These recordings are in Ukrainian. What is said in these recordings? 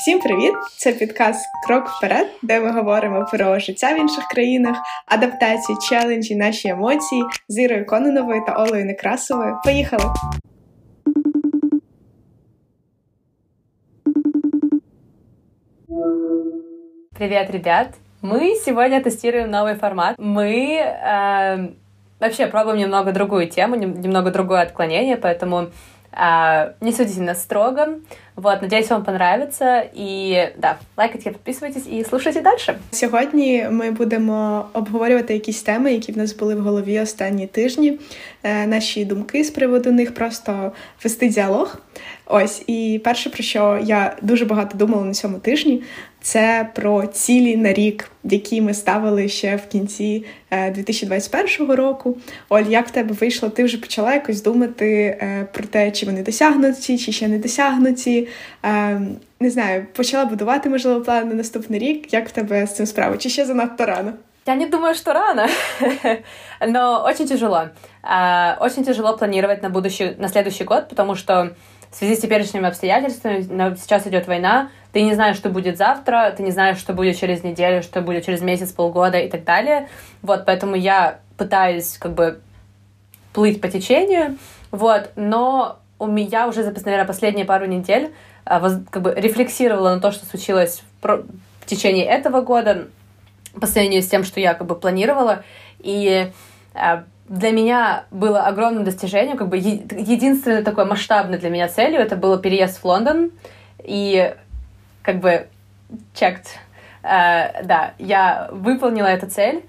Всім привіт! Це підказ Крок вперед, де ми говоримо про життя в інших країнах, адаптації, челенджі, наші емоції з Ірою Кононовою та Олею Некрасовою. Поїхали! Привет, ребят! Мы сегодня тестируем новый формат. Мы э, вообще пробуем немного другую тему, немного другое отклонение, поэтому э, не судите нас строго. Вот, надеюсь, вам понравится. І да, лайкайте, підписуйтесь і слушайте далі. Сьогодні ми будемо обговорювати якісь теми, які в нас були в голові останні тижні. Е, наші думки з приводу них, просто вести діалог. Ось і перше, про що я дуже багато думала на цьому тижні, це про цілі на рік, які ми ставили ще в кінці 2021 е, року. Оль, як в тебе вийшло? Ти вже почала якось думати е, про те, чи вони досягнуті, чи ще не досягнуті. Е, не знаю, почала будувати можливо план на наступний рік. Як в тебе з цим справа? Чи ще занадто рано? Я не думаю, что рано, но очень тяжело. Очень тяжело планировать на будущий, на следующий год, потому что в связи с теперешними обстоятельствами, сейчас идет война, ты не знаешь, что будет завтра, ты не знаешь, что будет через неделю, что будет через месяц, полгода и так далее. Вот, поэтому я пытаюсь как бы плыть по течению, вот, но у меня уже, наверное, последние пару недель а, как бы рефлексировала на то, что случилось в течение этого года по сравнению с тем, что я как бы планировала, и а, для меня было огромным достижением, как бы единственной такой масштабной для меня целью это было переезд в Лондон, и как бы checked, uh, да, я выполнила эту цель,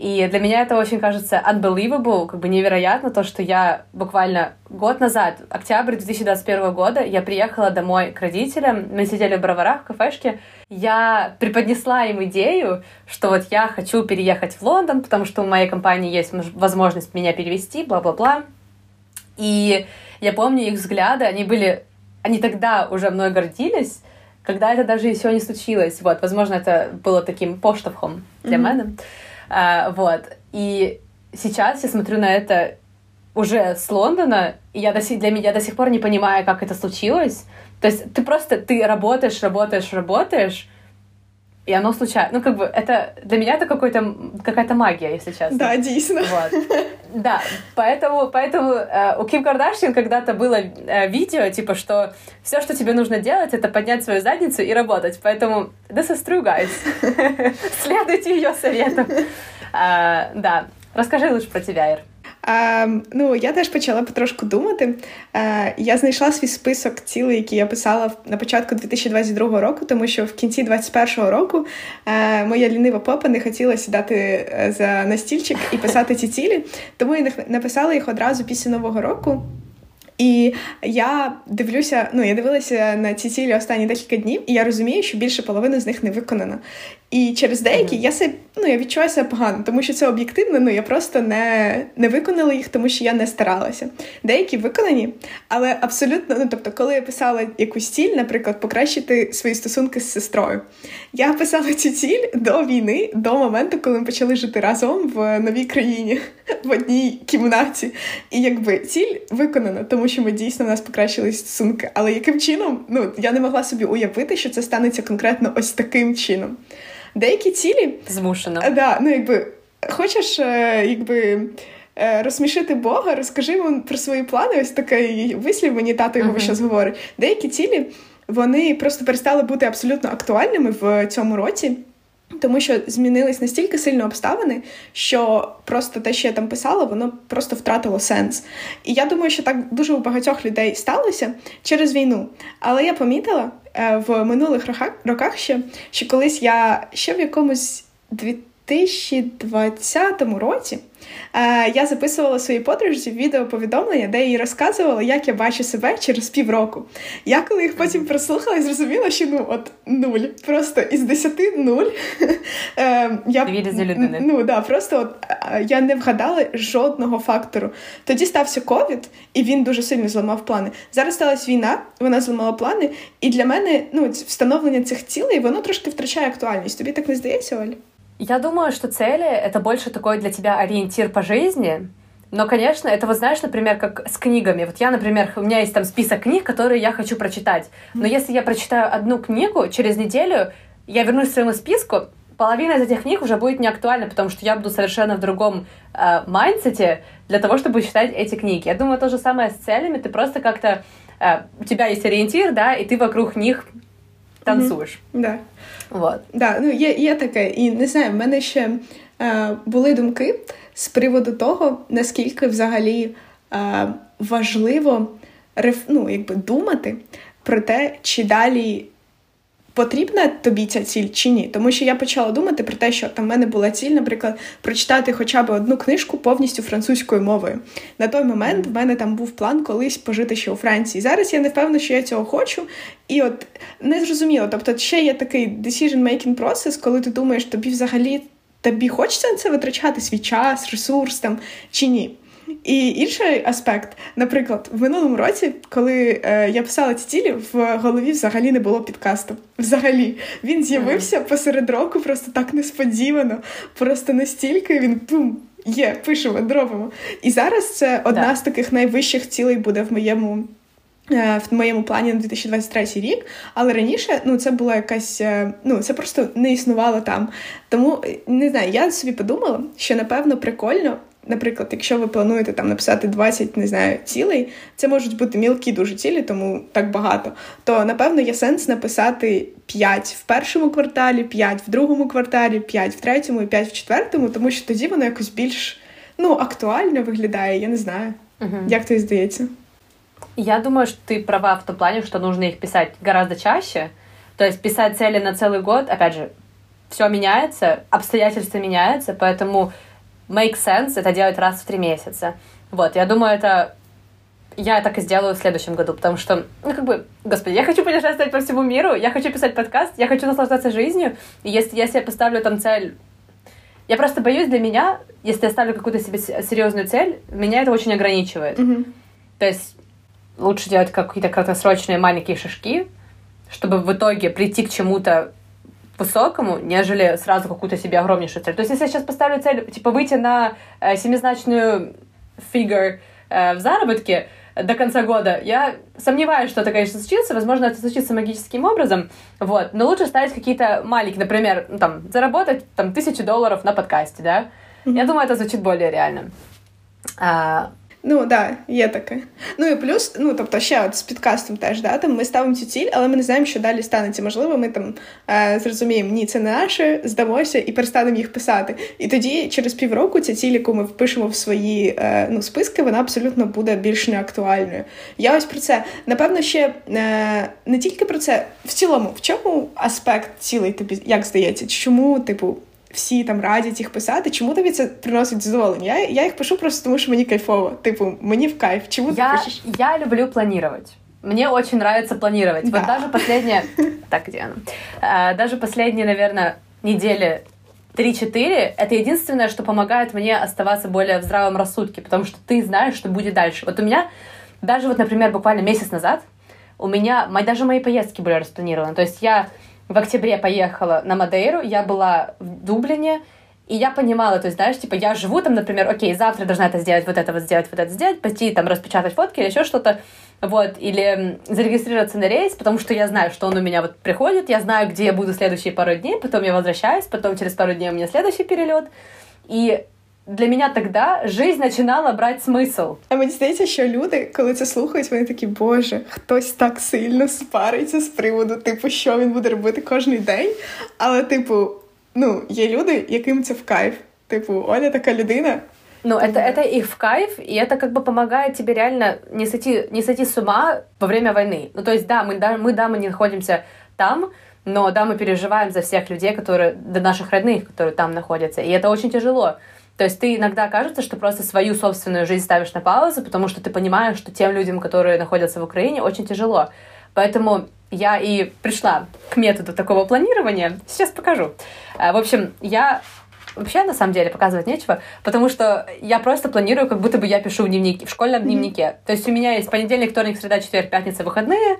и для меня это очень кажется unbelievable, как бы невероятно, то, что я буквально год назад, октябрь 2021 года, я приехала домой к родителям, мы сидели в Броварах в кафешке, я преподнесла им идею, что вот я хочу переехать в Лондон, потому что у моей компании есть возможность меня перевести, бла-бла-бла. И я помню их взгляды, они были, они тогда уже мной гордились, когда это даже еще не случилось. Вот, возможно, это было таким поштовхом для mm-hmm. меня. А, вот. И сейчас я смотрю на это уже с Лондона, и я до сих, для меня до сих пор не понимаю, как это случилось. То есть ты просто, ты работаешь, работаешь, работаешь, и оно случайно. Ну, как бы, это для меня это какой-то, какая-то магия, если честно. Да, действительно. Вот. Да, поэтому, поэтому э, у Ким Кардашьян когда-то было э, видео, типа, что все, что тебе нужно делать, это поднять свою задницу и работать. Поэтому this is true, guys. Следуйте ее советам. Э, да. Расскажи лучше про тебя, Ир. Е, ну, я теж почала потрошку думати. Е, Я знайшла свій список цілей, які я писала на початку 2022 року, тому що в кінці 2021 року е, моя лінива попа не хотіла сідати е, за настільчик і писати ці цілі, тому я написала їх одразу після нового року. І я дивлюся, ну я дивилася на ці цілі останні декілька днів, і я розумію, що більше половини з них не виконано. І через деякі я себе, ну, я відчуваю себе погано, тому що це об'єктивно, ну я просто не не виконала їх, тому що я не старалася. Деякі виконані, але абсолютно, ну тобто, коли я писала якусь ціль, наприклад, покращити свої стосунки з сестрою, я писала цю ціль до війни, до моменту, коли ми почали жити разом в новій країні, в одній кімнаті. І якби ціль виконана, тому що ми дійсно в нас покращили стосунки. Але яким чином, ну я не могла собі уявити, що це станеться конкретно ось таким чином деякі цілі змушено. Да, ну якби хочеш, е, якби. Е, розсмішити Бога, розкажи йому про свої плани. Ось такий вислів мені тато його uh-huh. щось говорить. Деякі цілі вони просто перестали бути абсолютно актуальними в цьому році, тому що змінились настільки сильно обставини, що просто те, що я там писала, воно просто втратило сенс. І я думаю, що так дуже у багатьох людей сталося через війну. Але я помітила, Е, в минулих роках ще, що колись я ще в якомусь 2020 році е, я записувала своїй подружці відеоповідомлення, де їй розказувала, як я бачу себе через півроку. Я коли їх потім прослухала, зрозуміла, що ну от нуль. Просто із десяти нуль. Е, я, людини. Ну да, просто от я не вгадала жодного фактору. Тоді стався ковід, і він дуже сильно зламав плани. Зараз сталася війна, вона зламала плани, і для мене ну, встановлення цих цілей воно трошки втрачає актуальність. Тобі так не здається, Оль? Я думаю, что цели — это больше такой для тебя ориентир по жизни, Но, конечно, это вот знаешь, например, как с книгами. Вот я, например, у меня есть там список книг, которые я хочу прочитать. Но если я прочитаю одну книгу, через неделю я вернусь к своему списку, половина из этих книг уже будет не актуальна, потому что я буду совершенно в другом э, майндсете для того, чтобы читать эти книги. Я думаю, то же самое с целями. Ты просто как-то... Э, у тебя есть ориентир, да, и ты вокруг них танцюєш. Mm-hmm. Да. Вот. Да, ну є, є таке. І не знаю, в мене ще е, були думки з приводу того, наскільки взагалі е, важливо реф, ну, якби думати про те, чи далі потрібна тобі ця ціль чи ні. Тому що я почала думати про те, що там в мене була ціль, наприклад, прочитати хоча б одну книжку повністю французькою мовою. На той момент в мене там був план колись пожити ще у Франції. Зараз я не впевнена, що я цього хочу. І от не зрозуміло. Тобто, ще є такий decision-making процес, коли ти думаєш, тобі взагалі тобі хочеться на це витрачати свій час, ресурс там чи ні. І інший аспект, наприклад, в минулому році, коли е, я писала ці цілі, в голові взагалі не було підкасту. Взагалі, він з'явився mm. посеред року, просто так несподівано, просто настільки він бум, є, пишемо, робимо. І зараз це одна yeah. з таких найвищих цілей буде в моєму. Е, в моєму плані на 2023 рік, але раніше ну це була якась, е, ну це просто не існувало там. Тому не знаю, я собі подумала, що напевно прикольно наприклад, якщо ви плануєте там написати 20, не знаю, цілей, це можуть бути мілкі дуже цілі, тому так багато. То напевно є сенс написати 5 в першому кварталі, 5 в другому кварталі, 5 в третьому і 5 в четвертому, тому що тоді воно якось більш ну, актуально виглядає, я не знаю. Угу. Як тобі здається? Я думаю, что ты права в том плане, что нужно их писать гораздо чаще. То есть писать цели на целый год, опять же, все меняется, обстоятельства меняются, поэтому make sense это делать раз в три месяца. Вот, я думаю, это я так и сделаю в следующем году, потому что, ну, как бы, господи, я хочу путешествовать по всему миру, я хочу писать подкаст, я хочу наслаждаться жизнью, и если я себе поставлю там цель... Я просто боюсь для меня, если я ставлю какую-то себе серьезную цель, меня это очень ограничивает. Mm-hmm. То есть лучше делать какие-то краткосрочные маленькие шажки, чтобы в итоге прийти к чему-то высокому, нежели сразу какую-то себе огромнейшую цель. То есть, если я сейчас поставлю цель, типа, выйти на э, семизначную фигур э, в заработке до конца года, я сомневаюсь, что это, конечно, случится. Возможно, это случится магическим образом, вот. Но лучше ставить какие-то маленькие, например, ну, там, заработать там тысячи долларов на подкасте, да? Mm-hmm. Я думаю, это звучит более реально. А, Ну, да, є таке. Ну і плюс, ну тобто, ще от з підкастом теж да, там ми ставимо цю ціль, але ми не знаємо, що далі станеться. Можливо, ми там е, зрозуміємо, ні, це не наше, здамося і перестанемо їх писати. І тоді, через півроку, ця ціль, яку ми впишемо в свої е, ну, списки, вона абсолютно буде більш неактуальною. Я ось про це. Напевно, ще е, не тільки про це, в цілому, в чому аспект цілий тобі, як здається, чому, типу всі там радять їх писати. Чому тобі це приносить задоволення? Я я їх пишу просто тому, що мені кайфово. Типу, мені в кайф. Чему я, ты пишешь? Я люблю планировать. Мне очень нравится планировать. Да. Вот даже последние... Так, где она? Даже последние, наверное, недели 3-4 — это единственное, что помогает мне оставаться более в здравом рассудке, потому что ты знаешь, что будет дальше. Вот у меня даже вот, например, буквально месяц назад у меня даже мои поездки были распланированы. То есть я в октябре поехала на Мадейру, я была в Дублине, и я понимала, то есть, знаешь, типа, я живу там, например, окей, завтра должна это сделать, вот это вот сделать, вот это сделать, пойти там распечатать фотки или еще что-то, вот, или зарегистрироваться на рейс, потому что я знаю, что он у меня вот приходит, я знаю, где я буду следующие пару дней, потом я возвращаюсь, потом через пару дней у меня следующий перелет, и для мене тогда жизнь починала брати смисл. А мені здається, що люди, коли це слухають, вони такі, боже, хтось так сильно спариться з приводу, типу, що він буде робити кожен день. Але, типу, ну, є люди, яким це в кайф. Типу, Оля така людина. Ну, это, это их в кайф, и это как бы помогает тебе реально не сойти, не сойти с ума во время войны. Ну, то есть, да, мы, да, мы, да, мы не находимся там, но да, мы переживаем за всех людей, которые, до наших родных, которые там находятся, и это очень тяжело. То есть ты иногда кажется, что просто свою собственную жизнь ставишь на паузу, потому что ты понимаешь, что тем людям, которые находятся в Украине, очень тяжело. Поэтому я и пришла к методу такого планирования. Сейчас покажу. А, в общем, я вообще на самом деле показывать нечего, потому что я просто планирую, как будто бы я пишу в дневнике, в школьном mm-hmm. дневнике. То есть у меня есть понедельник, вторник, среда, четверг, пятница, выходные,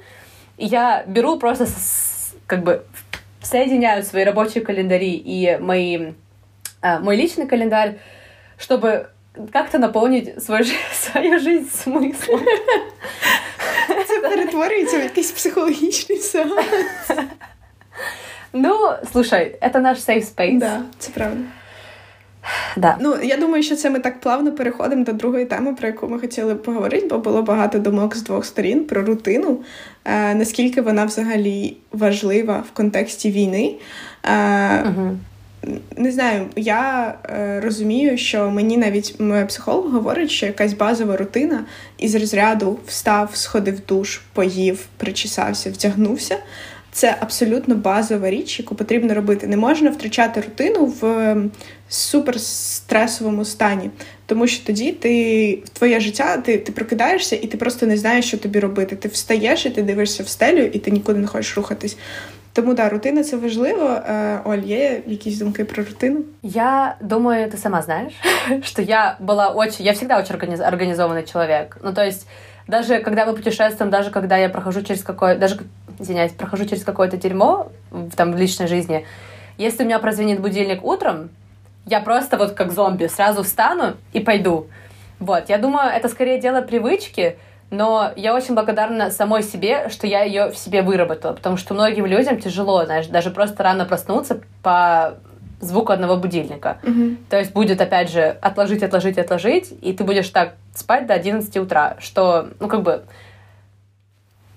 и я беру просто с, как бы соединяю свои рабочие календари и мои Э, мой личный календарь, чтобы как-то наповнить свою, свою жизнь смыслом. Це перетворюється в якийсь психологічний сеанс. Ну, слушай, это наш safe space. Да, це правда. Да. Ну, я думаю, що це ми так плавно переходимо до другої теми, про яку ми хотіли поговорити, бо було багато думок з двох сторін про рутину, е, наскільки вона взагалі важлива в контексті війни. Е, угу. Не знаю, я е, розумію, що мені навіть моя психолог говорить, що якась базова рутина із розряду встав, сходив душ, поїв, причесався, вдягнувся. Це абсолютно базова річ, яку потрібно робити. Не можна втрачати рутину в ем, суперстресовому стані, тому що тоді ти в твоє життя, ти ти прокидаєшся і ти просто не знаєш, що тобі робити. Ти встаєш і ти дивишся в стелю, і ти нікуди не хочеш рухатись. Тому да, рутина це важливо. Оль, є якісь думки про рутину? Я думаю, ты сама знаешь, что я была очень, я всегда очень организованный человек. Ну, то есть, даже когда мы путешествуем, даже когда я прохожу через какое, даже, извиняюсь, прохожу через какое-то дерьмо в, там, в личной жизни, если у меня прозвенит будильник утром, я просто вот как зомби сразу встану и пойду. Вот, я думаю, это скорее дело привычки, но я очень благодарна самой себе, что я ее в себе выработала, потому что многим людям тяжело, знаешь, даже просто рано проснуться по звуку одного будильника. Mm-hmm. То есть будет, опять же, отложить, отложить, отложить, и ты будешь так спать до 11 утра, что, ну, как бы,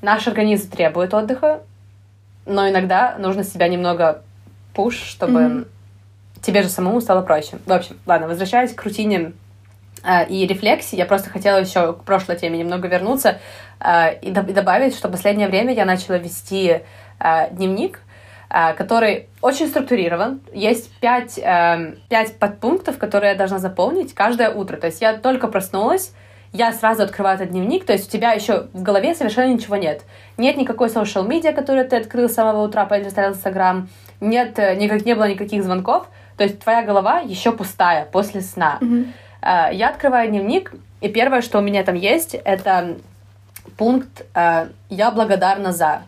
наш организм требует отдыха, но иногда нужно себя немного пуш, чтобы mm-hmm. тебе же самому стало проще. В общем, ладно, возвращаясь к рутине и рефлексии, я просто хотела еще к прошлой теме немного вернуться э, и, до- и добавить, что в последнее время я начала вести э, дневник, который очень структурирован. Есть пять, пять подпунктов, которые я должна заполнить каждое утро. То есть я только проснулась, я сразу открываю этот дневник, то есть у тебя еще в голове совершенно ничего нет. Нет никакой social media, который ты открыл с самого утра, полистал Инстаграм, нет, э, никак, не было никаких звонков, то есть твоя голова еще пустая после сна. Mm-hmm. Я открываю дневник, и первое, что у меня там есть, это пункт э, «Я благодарна за».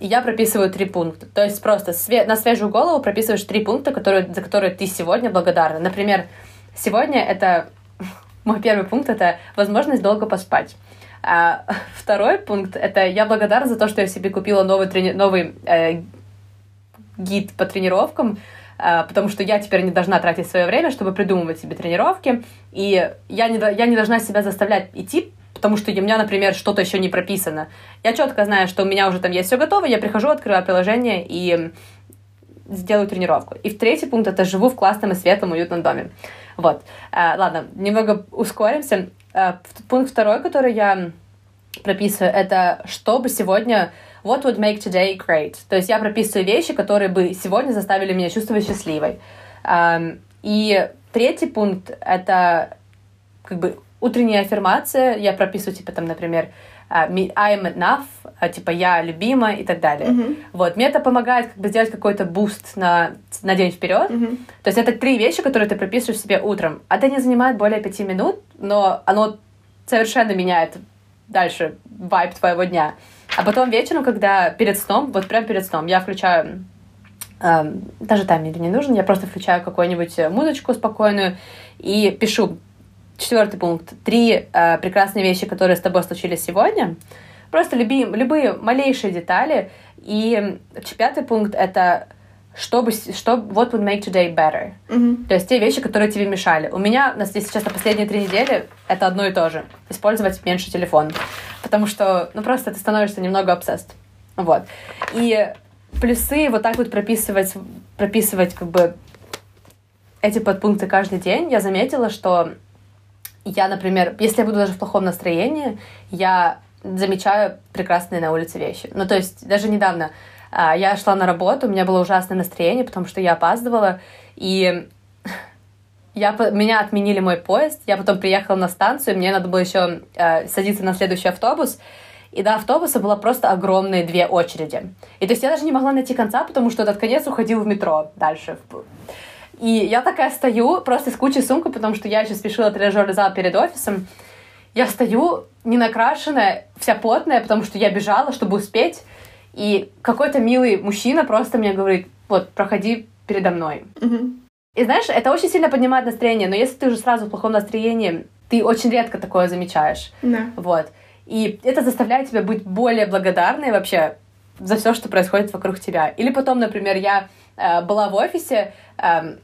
Я прописываю три пункта. То есть просто на свежую голову прописываешь три пункта, которые, за которые ты сегодня благодарна. Например, сегодня это мой первый пункт — это возможность долго поспать. А второй пункт — это я благодарна за то, что я себе купила новый, трени... новый э, гид по тренировкам, э, потому что я теперь не должна тратить свое время, чтобы придумывать себе тренировки, и я не, я не должна себя заставлять идти, потому что у меня, например, что-то еще не прописано. Я четко знаю, что у меня уже там есть все готово, я прихожу, открываю приложение и сделаю тренировку. И в третий пункт — это живу в классном и светлом, уютном доме. Вот. А, ладно, немного ускоримся. А, пункт второй, который я прописываю, это чтобы сегодня what would make today great. То есть я прописываю вещи, которые бы сегодня заставили меня чувствовать счастливой. А, и третий пункт — это как бы утренняя аффирмация. Я прописываю, типа, там, например, I am enough, типа я любима и так далее. Mm-hmm. Вот, мне это помогает как бы сделать какой-то буст на, на день вперед. Mm-hmm. То есть это три вещи, которые ты прописываешь себе утром. Это не занимает более пяти минут, но оно совершенно меняет дальше вайб твоего дня. А потом вечером, когда перед сном, вот прям перед сном, я включаю э, даже таймер не нужен, я просто включаю какую-нибудь музычку спокойную и пишу Четвертый пункт. Три э, прекрасные вещи, которые с тобой случились сегодня. Просто люби, любые малейшие детали. И пятый пункт — это чтобы, что what would make today better. Mm-hmm. То есть те вещи, которые тебе мешали. У меня, если честно, последние три недели это одно и то же. Использовать меньше телефон. Потому что, ну, просто ты становишься немного obsessed. Вот. И плюсы вот так вот прописывать, прописывать как бы эти подпункты каждый день, я заметила, что я, например, если я буду даже в плохом настроении, я замечаю прекрасные на улице вещи. Ну, то есть даже недавно я шла на работу, у меня было ужасное настроение, потому что я опаздывала, и я, меня отменили мой поезд, я потом приехала на станцию, мне надо было еще э, садиться на следующий автобус, и до автобуса было просто огромные две очереди. И то есть я даже не могла найти конца, потому что этот конец уходил в метро дальше. И я такая стою просто с кучей сумок, потому что я еще спешила тренажерный зал перед офисом. Я стою, не накрашенная, вся потная, потому что я бежала, чтобы успеть. И какой-то милый мужчина просто мне говорит, вот, проходи передо мной. Mm-hmm. И знаешь, это очень сильно поднимает настроение, но если ты уже сразу в плохом настроении, ты очень редко такое замечаешь. Да. Вот. И это заставляет тебя быть более благодарной вообще за все, что происходит вокруг тебя. Или потом, например, я э, была в офисе, э,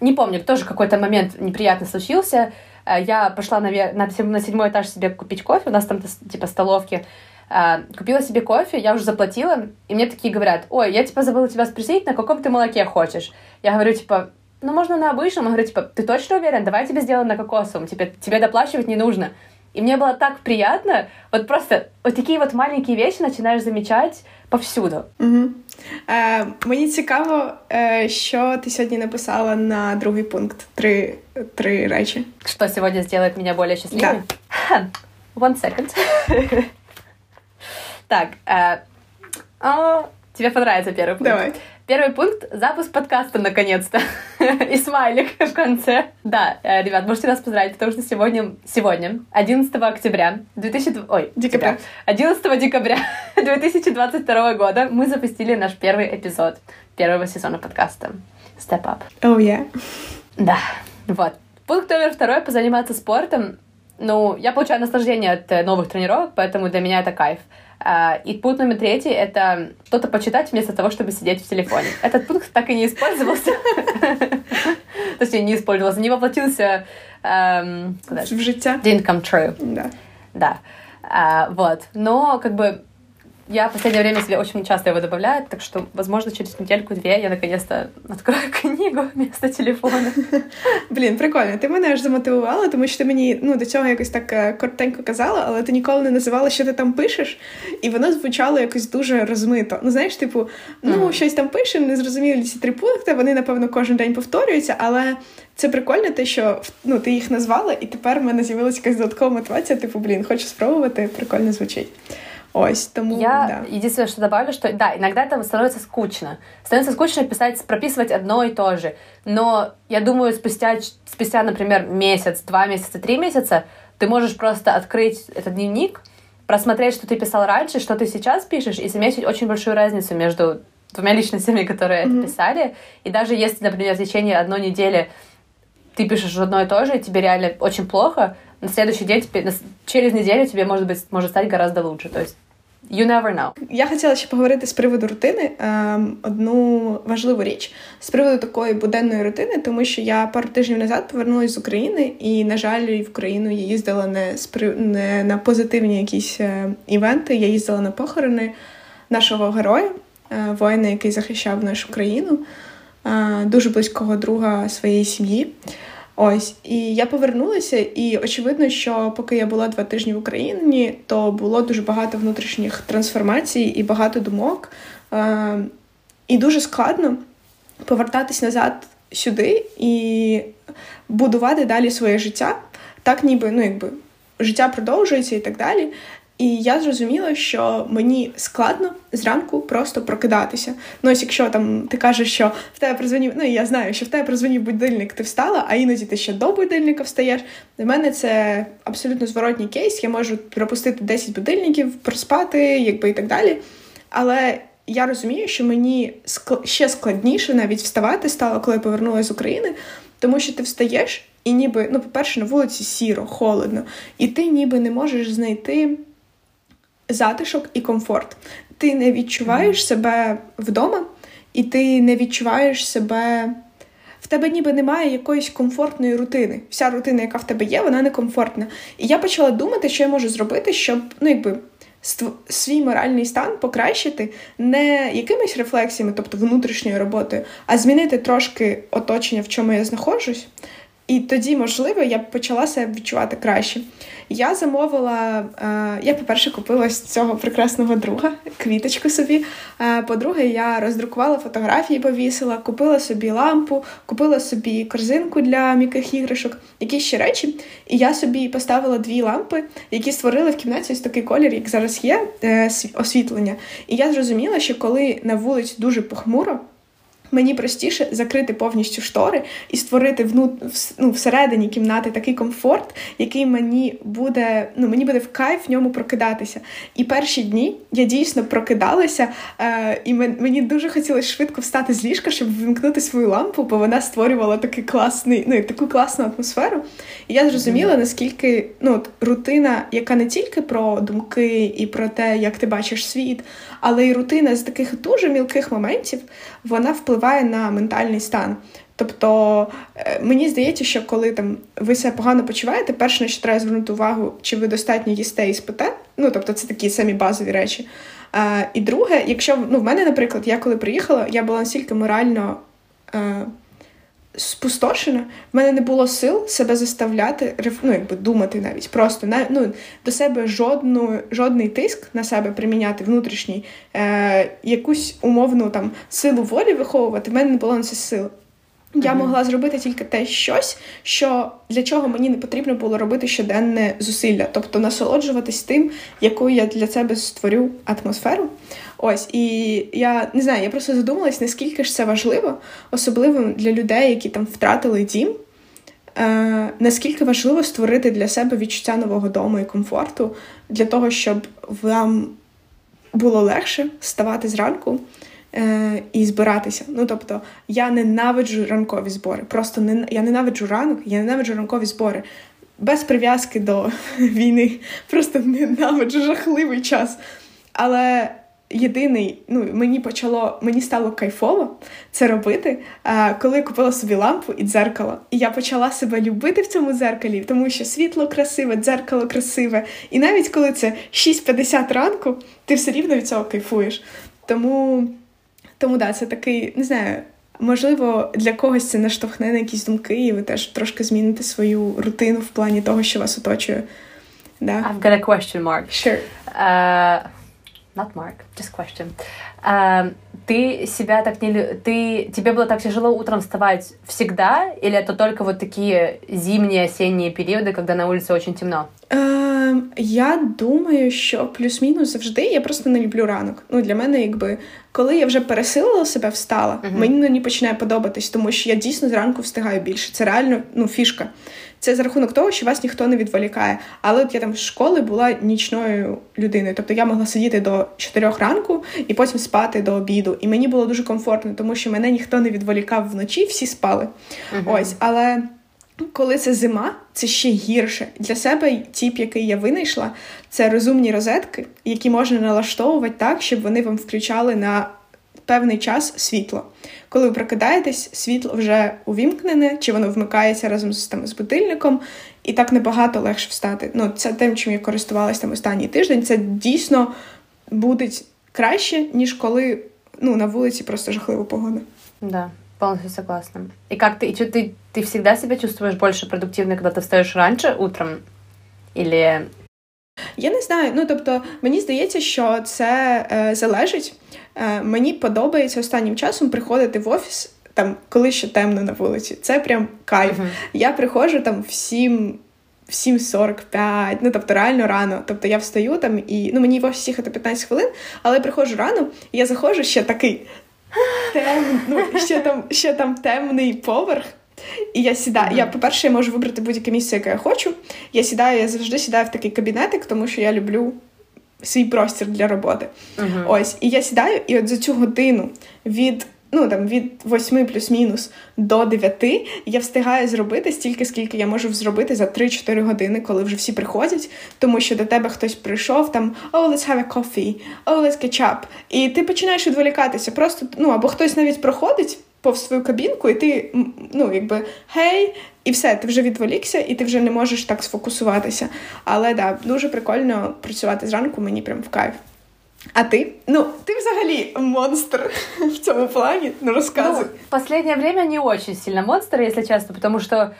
не помню, тоже какой-то момент неприятно случился. Э, я пошла на, на, на седьмой этаж себе купить кофе, у нас там типа столовки. Э, купила себе кофе, я уже заплатила, и мне такие говорят, ой, я типа забыла тебя спросить, на каком ты молоке хочешь. Я говорю, типа, ну, можно на обычном. Он говорит, типа, ты точно уверен? Давай тебе сделаем на кокосовом. Тебе, тебе доплачивать не нужно. И мне было так приятно. Вот просто вот такие вот маленькие вещи начинаешь замечать повсюду. Угу. Е, Мені цікаво, е, що ти сьогодні написала на другий пункт. Три, три речі. Что сегодня сделает меня более счастливой? Да. One second. Так, э, а, тебе понравится первый пункт. Давай. Первый пункт — запуск подкаста, наконец-то. И смайлик в конце. Да, э, ребят, можете нас поздравить, потому что сегодня, сегодня 11 октября 2000... Ой, Декабря. 11 декабря 2022 года мы запустили наш первый эпизод первого сезона подкаста Step Up. Oh, yeah. Да, вот. Пункт номер второй — позаниматься спортом. Ну, я получаю наслаждение от э, новых тренировок, поэтому для меня это кайф. А, И пункт номер третий — это что-то почитать вместо того, чтобы сидеть в телефоне. Этот пункт так и не использовался. Точнее, не использовался, не воплотился эм, В життя. didn't come true. Да. Да. А, Вот. Но, как бы, я в последнее время себе очень часто его добавляю, так что, возможно, через недельку-две я наконец-то открою книгу вместо телефона. Блін, прикольно. Ти мене аж замотивувала, тому що ти мені ну, до цього якось так е, коротенько казала, але ти ніколи не називала, що ти там пишеш, і воно звучало якось дуже розмито. Ну, знаєш, типу, ну, Мгм. щось там пишемо, незрозумілі ці три пункти, вони, напевно, кожен день повторюються, але це прикольно, те, що ну, ти їх назвала, і тепер в мене з'явилася якась додаткова мотивація, типу, блін, хочу спробувати, прикольно звучить. Ось, тому Я да. единственное, что добавлю, что да, иногда это становится скучно. Становится скучно писать, прописывать одно и то же. Но я думаю, спустя, спустя, например, месяц, два месяца, три месяца, ты можешь просто открыть этот дневник, просмотреть, что ты писал раньше, что ты сейчас пишешь, и заметить очень большую разницу между двумя личностями, которые Мгм. это писали. И даже если, например, в течение одной недели ты пишешь одно и то же, и тебе реально очень плохо, на следующий день, тебе, через неделю тебе, может быть, может стать гораздо лучше. То есть you never know. Я хотіла ще поговорити з приводу рутини ем, одну важливу річ з приводу такої буденної рутини, тому що я пару тижнів назад повернулася з України, і, на жаль, в Україну я їздила не, з при- не на позитивні якісь е, івенти. Я їздила на похорони нашого героя, е, воїна, який захищав нашу країну, е, дуже близького друга своєї сім'ї. Ось, і я повернулася, і очевидно, що поки я була два тижні в Україні, то було дуже багато внутрішніх трансформацій і багато думок. Е, і дуже складно повертатись назад сюди і будувати далі своє життя, так ніби ну, якби життя продовжується і так далі. І я зрозуміла, що мені складно зранку просто прокидатися. Ну, ось якщо там ти кажеш, що в тебе прозвонів, ну я знаю, що в тебе прозвонів будильник, ти встала, а іноді ти ще до будильника встаєш. Для мене це абсолютно зворотній кейс. Я можу пропустити 10 будильників, проспати, якби і так далі. Але я розумію, що мені ск- ще складніше навіть вставати стало, коли я повернулася з України, тому що ти встаєш, і ніби, ну, по-перше, на вулиці сіро, холодно, і ти ніби не можеш знайти затишок і комфорт. Ти не відчуваєш себе вдома, і ти не відчуваєш себе. В тебе ніби немає якоїсь комфортної рутини. Вся рутина, яка в тебе є, вона не комфортна. І я почала думати, що я можу зробити, щоб ну, якби, свій моральний стан покращити не якимись рефлексіями, тобто внутрішньою роботою, а змінити трошки оточення, в чому я знаходжусь. І тоді, можливо, я почала себе відчувати краще. Я замовила, е, я, по-перше, купила з цього прекрасного друга квіточку собі. Е, По-друге, я роздрукувала фотографії, повісила, купила собі лампу, купила собі корзинку для м'яких іграшок, якісь ще речі. І я собі поставила дві лампи, які створили в кімнаті ось такий колір, як зараз є, е, освітлення. І я зрозуміла, що коли на вулиці дуже похмуро, Мені простіше закрити повністю штори і створити вну, ну, всередині кімнати такий комфорт, який мені буде ну, мені буде в кайф в ньому прокидатися. І перші дні я дійсно прокидалася, е, і мені дуже хотілося швидко встати з ліжка, щоб вимкнути свою лампу, бо вона створювала такий класний, ну, таку класну атмосферу. І я зрозуміла, наскільки ну, от, рутина, яка не тільки про думки і про те, як ти бачиш світ, але й рутина з таких дуже мілких моментів, вона впливає на ментальний стан. Тобто е, мені здається, що коли там ви себе погано почуваєте, перше, на що треба звернути увагу, чи ви достатньо їсте і спите. Ну тобто, це такі самі базові речі. А, І друге, якщо ну, в мене, наприклад, я коли приїхала, я була настільки морально е, спустошена, в мене не було сил себе заставляти, ну, якби думати навіть. Просто ну, до себе жодну, жодний тиск на себе приміняти внутрішній, е, якусь умовну там силу волі виховувати, в мене не було на це сил. Я могла зробити тільки те щось, що для чого мені не потрібно було робити щоденне зусилля, тобто насолоджуватись тим, яку я для себе створю атмосферу. Ось і я не знаю, я просто задумалась, наскільки ж це важливо, особливо для людей, які там втратили дім. Е, Наскільки важливо створити для себе відчуття нового дому і комфорту для того, щоб вам було легше ставати зранку е, і збиратися. Ну тобто, я ненавиджу ранкові збори. Просто не я ненавиджу ранок, я ненавиджу ранкові збори. Без прив'язки до війни. Просто ненавиджу жахливий час. Але єдиний, ну мені почало, мені стало кайфово це робити, коли я купила собі лампу і дзеркало. І я почала себе любити в цьому дзеркалі, тому що світло красиве, дзеркало красиве. І навіть коли це 6.50 ранку, ти все рівно від цього кайфуєш. Тому тому да, це такий, не знаю, можливо, для когось це наштовхне на якісь думки, і ви теж трошки зміните свою рутину в плані того, що вас оточує. Да? I've got a question mark. Sure. Uh, not mark, just question. Uh, ты себя так не... Ты... Тебе было так тяжело утром вставать всегда? Или это только вот такие зимние, осенние периоды, когда на улице очень темно? Uh, я думаю, що плюс-мінус завжди я просто не люблю ранок. Ну, Для мене, якби коли я вже пересилила себе, встала, uh-huh. мені не починає подобатись, тому що я дійсно зранку встигаю більше. Це реально ну, фішка. Це за рахунок того, що вас ніхто не відволікає. Але от я там з школи була нічною людиною. Тобто я могла сидіти до 4 ранку і потім спати до обіду. І мені було дуже комфортно, тому що мене ніхто не відволікав вночі, всі спали. Uh-huh. Ось, але. Коли це зима, це ще гірше. Для себе тіп, який я винайшла, це розумні розетки, які можна налаштовувати так, щоб вони вам включали на певний час світло. Коли ви прокидаєтесь, світло вже увімкнене, чи воно вмикається разом з там, з будильником, і так набагато легше встати. Ну, Це тим, чим я користувалася там останній тиждень. Це дійсно буде краще, ніж коли ну, на вулиці просто жахлива погода. Да. Полностью согласна. И как ты, и что, ты, ты всегда себя чувствуешь больше продуктивно, когда ты встаешь раньше утром? Или... я не знаю. Ну, тобто, мені здається, що це е, залежить. Е, Мені подобається останнім часом приходити в офіс, там, коли ще темно на вулиці. Це прям кайф. Uh-huh. Я приходжу там в 7 в 7.45, ну тобто реально рано. Тобто я встаю там і ну мені в офісі їхати 15 хвилин, але я приходжу рано, і я заходжу ще такий Тем, ну, ще там ще там темний поверх. І я сідаю. Uh-huh. Я, по-перше, я можу вибрати будь-яке місце, яке я хочу. Я сідаю, я завжди сідаю в такий кабінетик, тому що я люблю свій простір для роботи. Uh-huh. Ось. І я сідаю, і от за цю годину від ну там від 8 плюс-мінус до 9 я встигаю зробити стільки, скільки я можу зробити за 3-4 години, коли вже всі приходять, тому що до тебе хтось прийшов там oh, let's have a coffee, oh, let's catch up. І ти починаєш відволікатися. Просто ну або хтось навіть проходить повз свою кабінку, і ти ну якби гей, і все, ти вже відволікся, і ти вже не можеш так сфокусуватися. Але да, дуже прикольно працювати зранку, мені прям в кайф. А ты? Ну, ты взагалі монстр в цьому плане, ну рассказывай. Ну, в последнее время не очень сильно монстр, если честно, потому что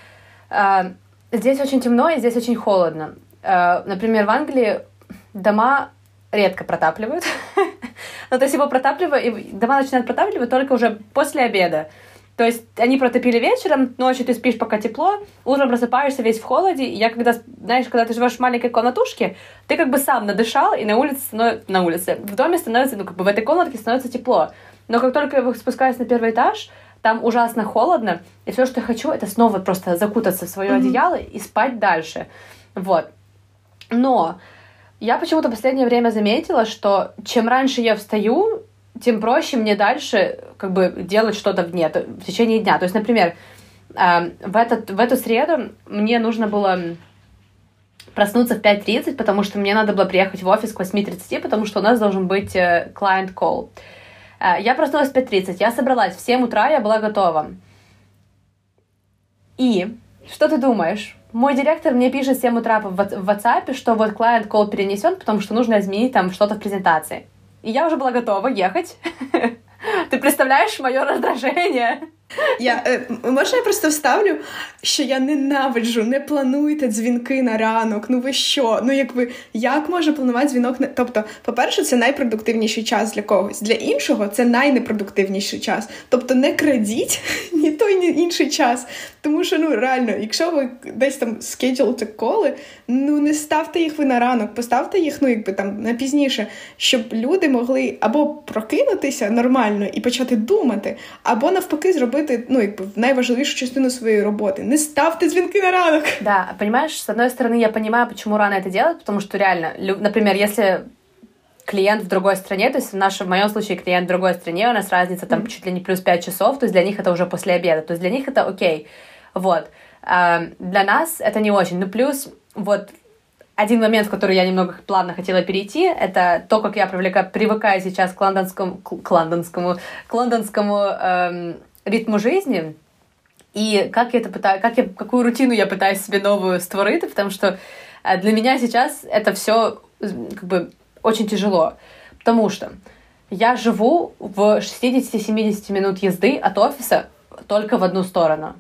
э, здесь очень темно и здесь очень холодно. Э, например, в Англии дома редко протапливают. ну, то есть его протапливают, дома начинают протапливать только уже после обеда. То есть они протопили вечером, ночью ты спишь пока тепло, утром просыпаешься весь в холоде. И я когда, знаешь, когда ты живешь в маленькой комнатушке, ты как бы сам надышал, и на улице становится, на улице, в доме становится, ну, как бы в этой комнатке становится тепло. но как только я спускаюсь на первый этаж, там ужасно холодно, и все, что я хочу, это снова просто закутаться в свое mm-hmm. одеяло и спать дальше. Вот. Но я почему-то в последнее время заметила, что чем раньше я встаю, тем проще мне дальше как бы делать что-то в, дне, в течение дня. То есть, например, э, в, этот, в эту среду мне нужно было проснуться в 5.30, потому что мне надо было приехать в офис к 8.30, потому что у нас должен быть э, client call. Э, я проснулась в 5.30, я собралась, в 7 утра я была готова. И что ты думаешь? Мой директор мне пишет в 7 утра в WhatsApp, что вот client call перенесен, потому что нужно изменить там что-то в презентации. И я уже была готова ехать. Ти представляєш моє роздраження? Я, е, Можна я просто вставлю, що я ненавиджу, не плануйте дзвінки на ранок. Ну ви що? Ну якби як може планувати дзвінок на тобто, по-перше, це найпродуктивніший час для когось. Для іншого це найнепродуктивніший час. Тобто не крадіть ні той, ні інший час. Тому що ну реально, якщо ви десь там скеджулите коли, ну не ставте їх ви на ранок, поставте їх, ну якби там на пізніше, щоб люди могли або прокинутися нормально і почати думати, або навпаки зробити ну якби найважливішу частину своєї роботи. Не ставте дзвінки на ранок. Да, понимаешь, с одной стороны, я понимаю, почему рано это делать, потому что реально, например, если клиент в другой стране, то есть в, нашем, в моем случае клиент в другой стране, у нас разница там mm-hmm. чуть ли не плюс 5 часов, то есть для них это уже после обеда, то есть для них это окей. Вот. А для нас это не очень. Ну, плюс вот один момент, в который я немного плавно хотела перейти, это то, как я привлекаю, привыкаю сейчас к лондонскому, к лондонскому, к лондонскому эм, ритму жизни, и как я это пытаюсь, как я, какую рутину я пытаюсь себе новую створить, потому что э, для меня сейчас это все как бы очень тяжело, потому что я живу в 60-70 минут езды от офиса только в одну сторону.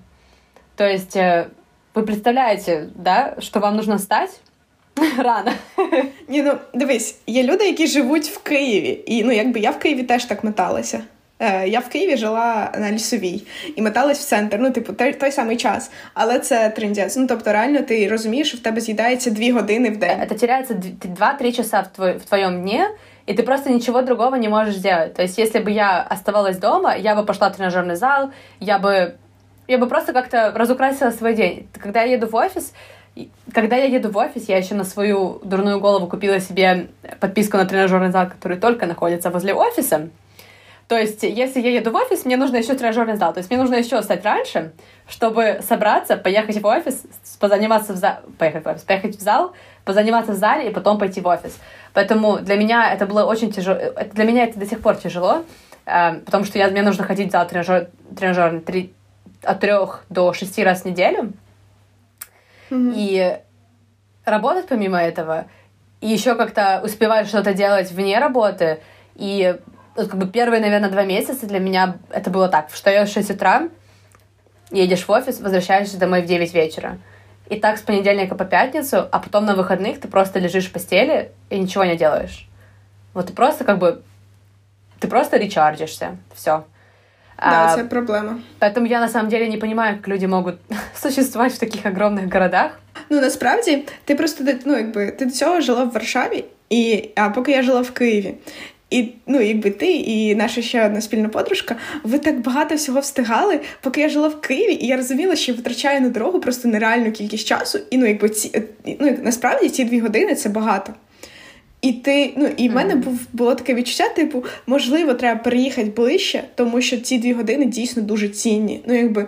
То есть э, ви представляєте, да, що вам нужно встати рано. Ні, ну дивись, є люди, які живуть в Києві. І ну, якби я в Києві теж так металася. Е, Я в Києві жила на лісовій і металась в центр. Ну, типу, той, той самий час. Але це трендець. Ну, тобто, реально, ти розумієш, що в тебе з'їдається дві години в день. Це теряется 2-3 часа в, твой, в твоем дне, и ты просто ничего другого не можешь сделать. То есть, если бы я оставалась дома, я бы пошла в тренажерный зал, я бы я бы просто как-то разукрасила свой день. Когда я еду в офис, когда я еду в офис, я еще на свою дурную голову купила себе подписку на тренажерный зал, который только находится возле офиса. То есть, если я еду в офис, мне нужно еще тренажерный зал. То есть, мне нужно еще встать раньше, чтобы собраться, поехать в офис, позаниматься в зал, поехать в офис, поехать в зал, позаниматься в зале и потом пойти в офис. Поэтому для меня это было очень тяжело. Для меня это до сих пор тяжело, э, потому что я, мне нужно ходить в зал тренажер, тренажерный три, от трех до шести раз в неделю. Mm-hmm. И работать помимо этого, и еще как-то успевать что-то делать вне работы. И вот как бы первые, наверное, два месяца для меня это было так. Встаешь в 6 утра, едешь в офис, возвращаешься домой в 9 вечера. И так с понедельника по пятницу, а потом на выходных ты просто лежишь в постели и ничего не делаешь. Вот ты просто как бы... Ты просто речарджишься. Все. Да, это проблема. Поэтому я на самом деле не понимаю, как люди можуть существовать в таких огромних городах. Ну насправді ти просто ну, якби ти до цього жила в Варшаві, і а поки я жила в Києві. І ну, якби ти і наша ще одна спільна подружка, ви так багато всього встигали, поки я жила в Києві, і я розуміла, що витрачаю на дорогу просто нереальну кількість часу. І ну, якби ці ну насправді ці дві години це багато. І ти, ну і в мене був було таке відчуття, типу, можливо, треба переїхати ближче, тому що ці дві години дійсно дуже цінні. Ну, якби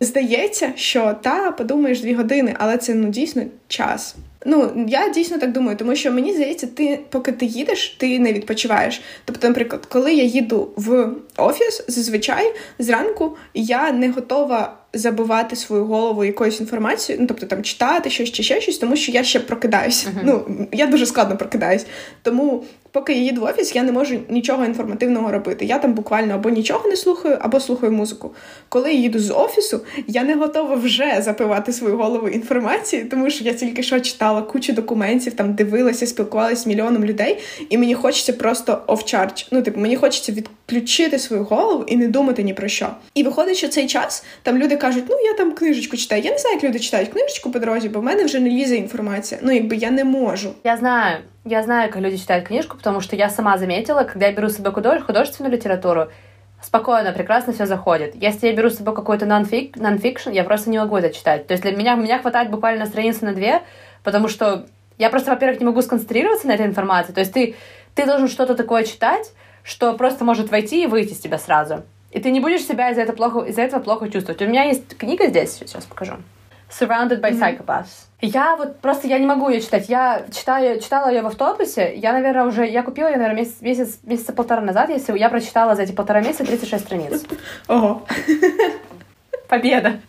здається, що та подумаєш дві години, але це ну дійсно час. Ну, я дійсно так думаю, тому що мені здається, ти, поки ти їдеш, ти не відпочиваєш. Тобто, наприклад, коли я їду в офіс, зазвичай зранку я не готова забивати свою голову якоюсь інформацією, ну тобто там читати щось чи ще щось, тому що я ще прокидаюся. Uh-huh. Ну я дуже складно прокидаюсь. Тому поки я їду в офіс, я не можу нічого інформативного робити. Я там буквально або нічого не слухаю, або слухаю музику. Коли я їду з офісу, я не готова вже запивати свою голову інформацією, тому що я тільки що читала кучу документів, там дивилася, спілкувалася з мільйоном людей, і мені хочеться просто off-charge. Ну, типу, мені хочеться відключити свою голову і не думати ні про що. І виходить, що цей час там люди кажуть, ну я там книжечку читаю. Я не знаю, як люди читають книжечку по дорозі, бо в мене вже не лізе інформація. Ну, якби я не можу. Я знаю. Я знаю, как люди читают книжку, потому что я сама заметила, когда я беру себе художественную литературу, спокойно, прекрасно все заходит. Если я беру с собой какой-то нонфикшн, я просто не могу это читать. То есть для меня, меня хватает буквально страницы на две, потому что я просто, во-первых, не могу сконцентрироваться на этой информации. То есть ты, ты должен что-то такое читать, что просто может войти и выйти из тебя сразу. И ты не будешь себя из-за этого плохо, из-за этого плохо чувствовать. У меня есть книга здесь, сейчас покажу. Surrounded by mm-hmm. Psychopaths. Я вот просто я не могу ее читать. Я читаю, читала ее в автобусе. Я, наверное, уже я купила ее, наверное, месяц, месяц, месяца полтора назад, если я прочитала за эти полтора месяца 36 страниц. Ого. Победа.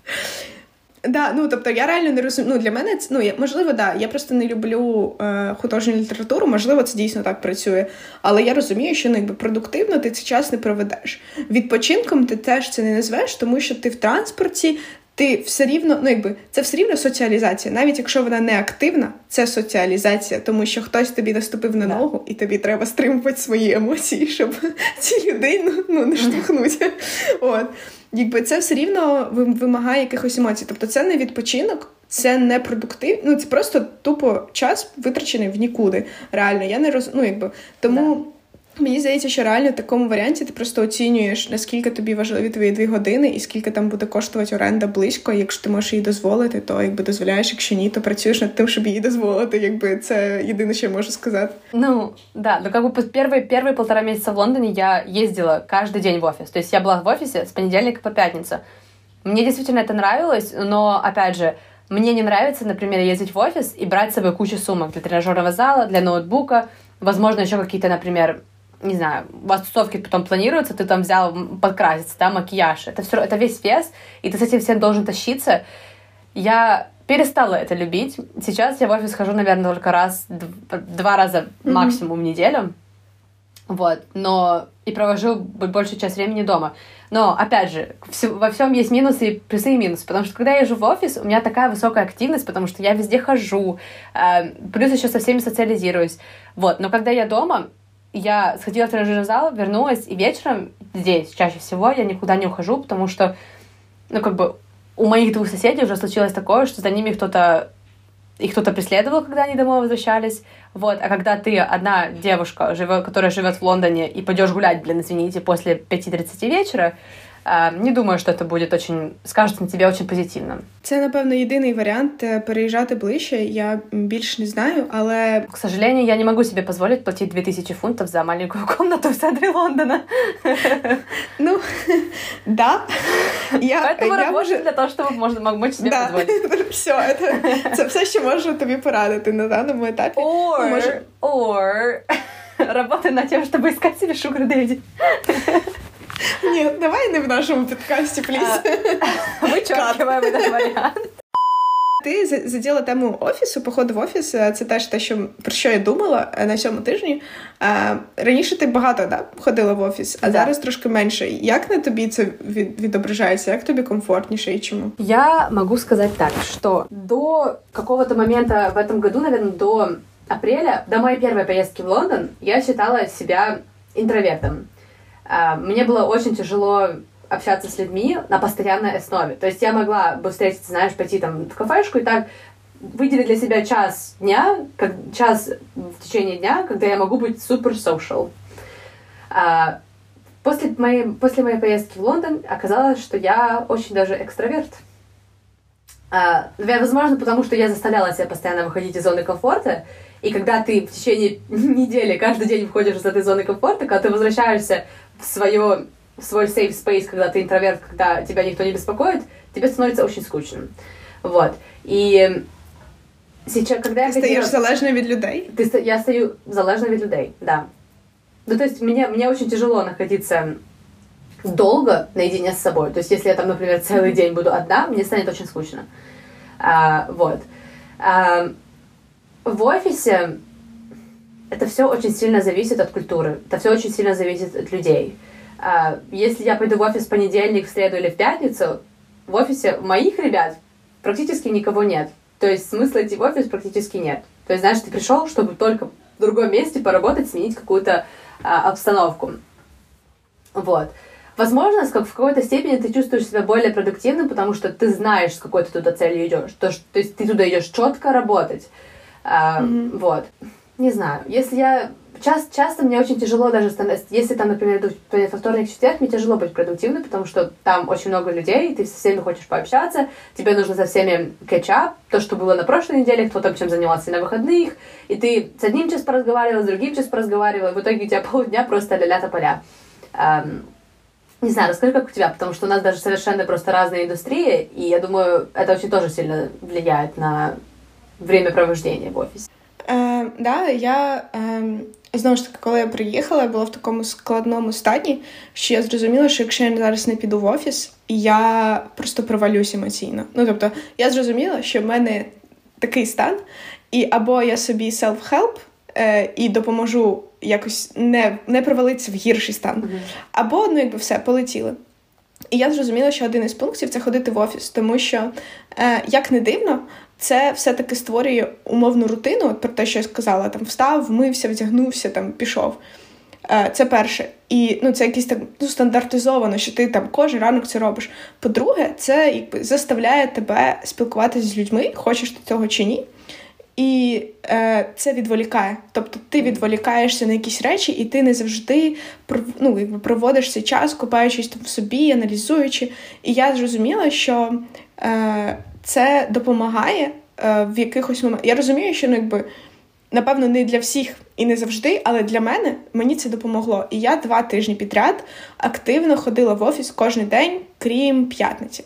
Да, ну тобто я реально не розумію. Ну для мене це ну я можливо, да. Я просто не люблю е, художню літературу. Можливо, це дійсно так працює. Але я розумію, що ну, якби продуктивно ти цей час не проведеш. Відпочинком ти теж це не назвеш, тому що ти в транспорті, ти все рівно, ну якби це все рівно соціалізація. Навіть якщо вона не активна, це соціалізація, тому що хтось тобі наступив на ногу, і тобі треба стримувати свої емоції, щоб ці людину ну, не штовхнуть. От. Якби це все рівно вимагає якихось емоцій. Тобто це не відпочинок, це не продуктив, ну це просто тупо час витрачений в нікуди. Реально, я не роз... ну, якби тому. Мені здається, що реально в такому варіанті ти просто оцінюєш, наскільки тобі важливі твої дві години, і скільки там буде коштувати оренда близько. Якщо ти можеш її дозволити, то якби дозволяєш, якщо ні, то працюєш над тим, щоб її дозволити. Якби це єдине, що я можу сказати. Ну да, ну как бы первые первые полтора месяца в Лондоне я ездила каждый день в офис. То есть я была в офисе с понедельника по пятницу. Мне действительно это нравилось, но опять же. Мне не нравится, например, ездить в офис и брать с собой кучу сумок для тренажерного зала, для ноутбука, возможно, еще какие-то, например, не знаю, у вас тусовки потом планируются, ты там взял подкраситься, да, макияж. Это все, это весь вес, и ты с этим всем должен тащиться. Я перестала это любить. Сейчас я в офис хожу, наверное, только раз, два раза mm-hmm. максимум в неделю. Вот, но и провожу большую часть времени дома. Но, опять же, во всем есть минусы и плюсы и минусы, потому что когда я живу в офис, у меня такая высокая активность, потому что я везде хожу, э, плюс еще со всеми социализируюсь. Вот, но когда я дома, я сходила в тренажерный зал, вернулась, и вечером здесь чаще всего я никуда не ухожу, потому что, ну, как бы, у моих двух соседей уже случилось такое, что за ними кто-то их кто-то преследовал, когда они домой возвращались. Вот. А когда ты одна девушка, живет, которая живет в Лондоне, и пойдешь гулять, блин, извините, после 5.30 вечера, Не думаю, що це буде очень скажуть на тебе очень позитивно. Це напевно єдиний варіант е, переїжджати ближче. Я більш не знаю, але к сожалению, я не могу себе позволить платить 2000 фунтов за маленькую комнату в центре Лондона. Ну да. Я, Поэтому я можу... для того, щоб можна мочь себе да. позволить. Все, это, це все, що можу тобі порадити на даному етапі. Or, ну, може... or работай над тем, чтобы искать себе шугар дэдди. Ні, давай не в нашому підкасті, пліс. Вичеркиваємо этот варіант. Ти заділа тему офісу, походу в офіс. Це теж те, що про що я думала е, на цьому тижні. Раніше ти багато да, ходила в офіс, а да. зараз трошки менше. Як на тобі це відображається? Як тобі комфортніше і чому? Я могу сказать так, что до какого-то момента в этом году, наверное, до апреля, до моей первой поездки в Лондон, я считала себя интровертом. А, мне было очень тяжело общаться с людьми на постоянной основе. То есть я могла бы встретиться, знаешь, пойти там в кафешку и так выделить для себя час дня, как час в течение дня, когда я могу быть супер social. А, после, моей, после моей поездки в Лондон оказалось, что я очень даже экстраверт. А, возможно, потому что я заставляла себя постоянно выходить из зоны комфорта, и когда ты в течение недели каждый день выходишь из этой зоны комфорта, когда ты возвращаешься в свое в свой safe space, когда ты интроверт, когда тебя никто не беспокоит, тебе становится очень скучно. Вот. И сейчас, когда ты я стаєш ходила... залежно від людей? Ты, я стою залежно від людей, да. Ну, то есть мне, мне очень тяжело находиться долго наедине с собой. То есть если я там, например, целый день буду одна, мне станет очень скучно. А, вот. А, в офисе это все очень сильно зависит от культуры, это все очень сильно зависит от людей. А, если я пойду в офис в понедельник, в среду или в пятницу, в офисе моих ребят практически никого нет. То есть смысла идти в офис практически нет. То есть, знаешь, ты пришел, чтобы только в другом месте поработать, сменить какую-то а, обстановку. Вот. Возможно, в какой-то степени ты чувствуешь себя более продуктивным, потому что ты знаешь, с какой ты туда целью идешь. То, то есть ты туда идешь четко работать. А, mm-hmm. Вот. Не знаю. Если я часто, часто мне очень тяжело даже, если там, например, идут во вторник, четверг, мне тяжело быть продуктивной, потому что там очень много людей, ты со всеми хочешь пообщаться, тебе нужно со всеми кетчап, то, что было на прошлой неделе, кто там чем занимался на выходных, и ты с одним час поразговаривал, с другим час поразговаривал, и в итоге у тебя полдня просто ля-ля поля. Эм, не знаю, расскажи, как у тебя, потому что у нас даже совершенно просто разные индустрии, и я думаю, это очень тоже сильно влияет на время провождения в офисе. Е, да, я е, знову ж таки, коли я приїхала, я була в такому складному стані, що я зрозуміла, що якщо я зараз не піду в офіс, я просто провалюсь емоційно. Ну тобто, я зрозуміла, що в мене такий стан, і або я собі self-help е, і допоможу якось не не провалитися в гірший стан, або ну якби все полетіли. І я зрозуміла, що один із пунктів це ходити в офіс, тому що, е, як не дивно, це все-таки створює умовну рутину, от про те, що я сказала, там встав, вмився, вдягнувся, там пішов. Е, це перше. І ну, це якесь так ну, стандартизовано, що ти там кожен ранок це робиш. По-друге, це якби заставляє тебе спілкуватися з людьми, хочеш ти цього чи ні. І е, це відволікає. Тобто ти відволікаєшся на якісь речі, і ти не завжди ну, якби проводиш цей час, купаючись там в собі, аналізуючи. І я зрозуміла, що е, це допомагає е, в якихось моментах. Я розумію, що ну, якби, напевно, не для всіх і не завжди, але для мене мені це допомогло. І я два тижні підряд активно ходила в офіс кожен день, крім п'ятниці.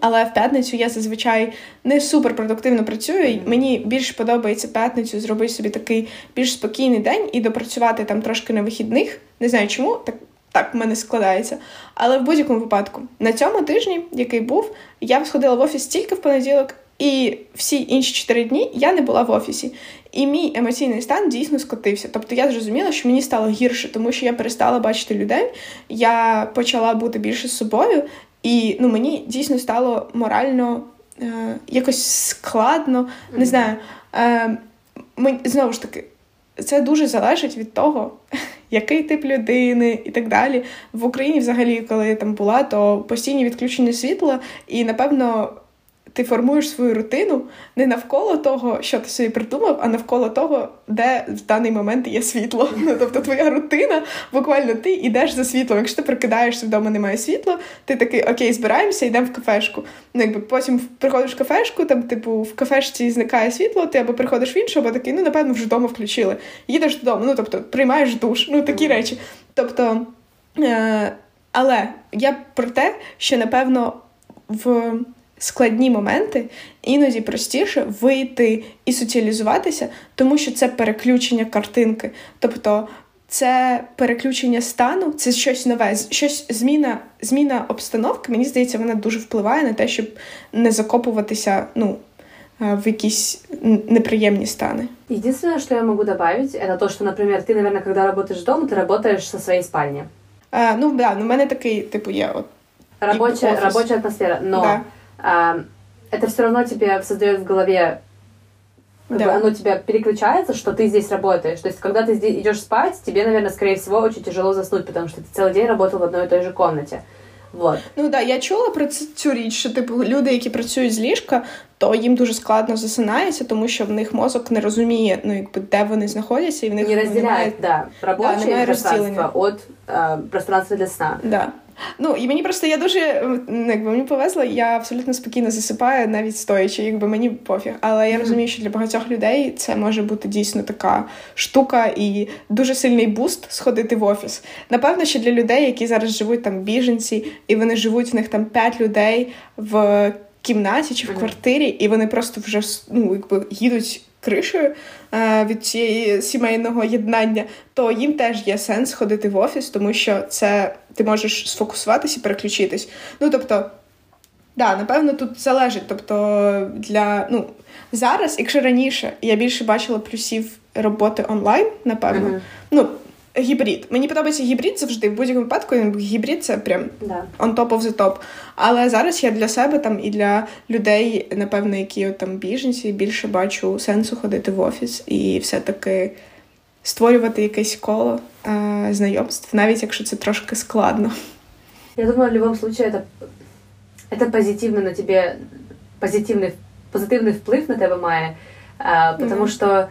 Але в п'ятницю я зазвичай не супер продуктивно працюю. Мені більше подобається п'ятницю зробити собі такий більш спокійний день і допрацювати там трошки на вихідних. Не знаю чому, так так в мене складається. Але в будь-якому випадку, на цьому тижні, який був, я сходила в офіс тільки в понеділок, і всі інші чотири дні я не була в офісі. І мій емоційний стан дійсно скотився. Тобто я зрозуміла, що мені стало гірше, тому що я перестала бачити людей, я почала бути більше з собою, і ну, мені дійсно стало морально е, якось складно. Не знаю. Е, Знову ж таки, це дуже залежить від того, який тип людини і так далі. В Україні, взагалі, коли я там була, то постійні відключення світла, і напевно ти формуєш свою рутину не навколо того, що ти собі придумав, а навколо того, де в даний момент є світло. Ну, Тобто твоя рутина, буквально ти йдеш за світлом. Якщо ти прикидаєшся, вдома немає світла, ти такий окей, збираємося, йдемо в кафешку. Ну, якби Потім приходиш в кафешку, там, типу, в кафешці зникає світло, ти або приходиш в іншу, або такий, ну, напевно, вже вдома включили. Їдеш додому, ну тобто приймаєш душ, ну такі речі. Тобто, е- але я про те, що напевно в складні моменти, іноді простіше вийти і соціалізуватися, тому що це переключення картинки. Тобто це переключення стану, це щось нове, щось зміна зміна обстановки. Мені здається, вона дуже впливає на те, щоб не закопуватися ну, в якісь неприємні стани. Единственное, что я могу добавить, это то, что, например, ты, наверное, когда работаешь дома, ты работаешь со своей спальни. А, ну да, ну в мене такий, типу, є от. Рабочая, рабочая атмосфера. Но да это все равно тебе создает в голове как да. бы оно тебя переключается, что ты здесь работаешь. То есть, когда ты здесь идешь спать, тебе, наверное, скорее всего, очень тяжело заснуть, потому что ты целый день работал в одной и той же комнате. Вот. Ну да, я чула про цю річ, що типу люди, які працюють з ліжка, то їм дуже складно засинається, тому що в них мозок не розуміє, ну якби де вони знаходяться, і в них не розділяють, немає... да, робоче да, пространство від е, пространства для сна. Да. Ну і мені просто я дуже якби мені повезло, я абсолютно спокійно засипаю, навіть стоячи, якби мені пофіг. Але я розумію, що для багатьох людей це може бути дійсно така штука і дуже сильний буст сходити в офіс. Напевно, що для людей, які зараз живуть там біженці, і вони живуть в них там п'ять людей в кімнаті чи в квартирі, і вони просто вже ну, якби їдуть кришею е, від цієї сімейного єднання, то їм теж є сенс ходити в офіс, тому що це ти можеш сфокусуватися і переключитись. Ну тобто, да, напевно, тут залежить. Тобто, для ну зараз, якщо раніше я більше бачила плюсів роботи онлайн, напевно. Uh-huh. Ну, гібрид. Мені подобається гібрид завжди. В будь-якому випадку гібрид це прям да. on top of the top. Але зараз я для себе там і для людей, напевно, які от, там біженці, більше бачу сенсу ходити в офіс і все-таки створювати якесь коло е, знайомств, навіть якщо це трошки складно. Я думаю, в будь-якому випадку это, это позитивно на тебе, позитивний, позитивний вплив на тебе має, е, тому mm-hmm. що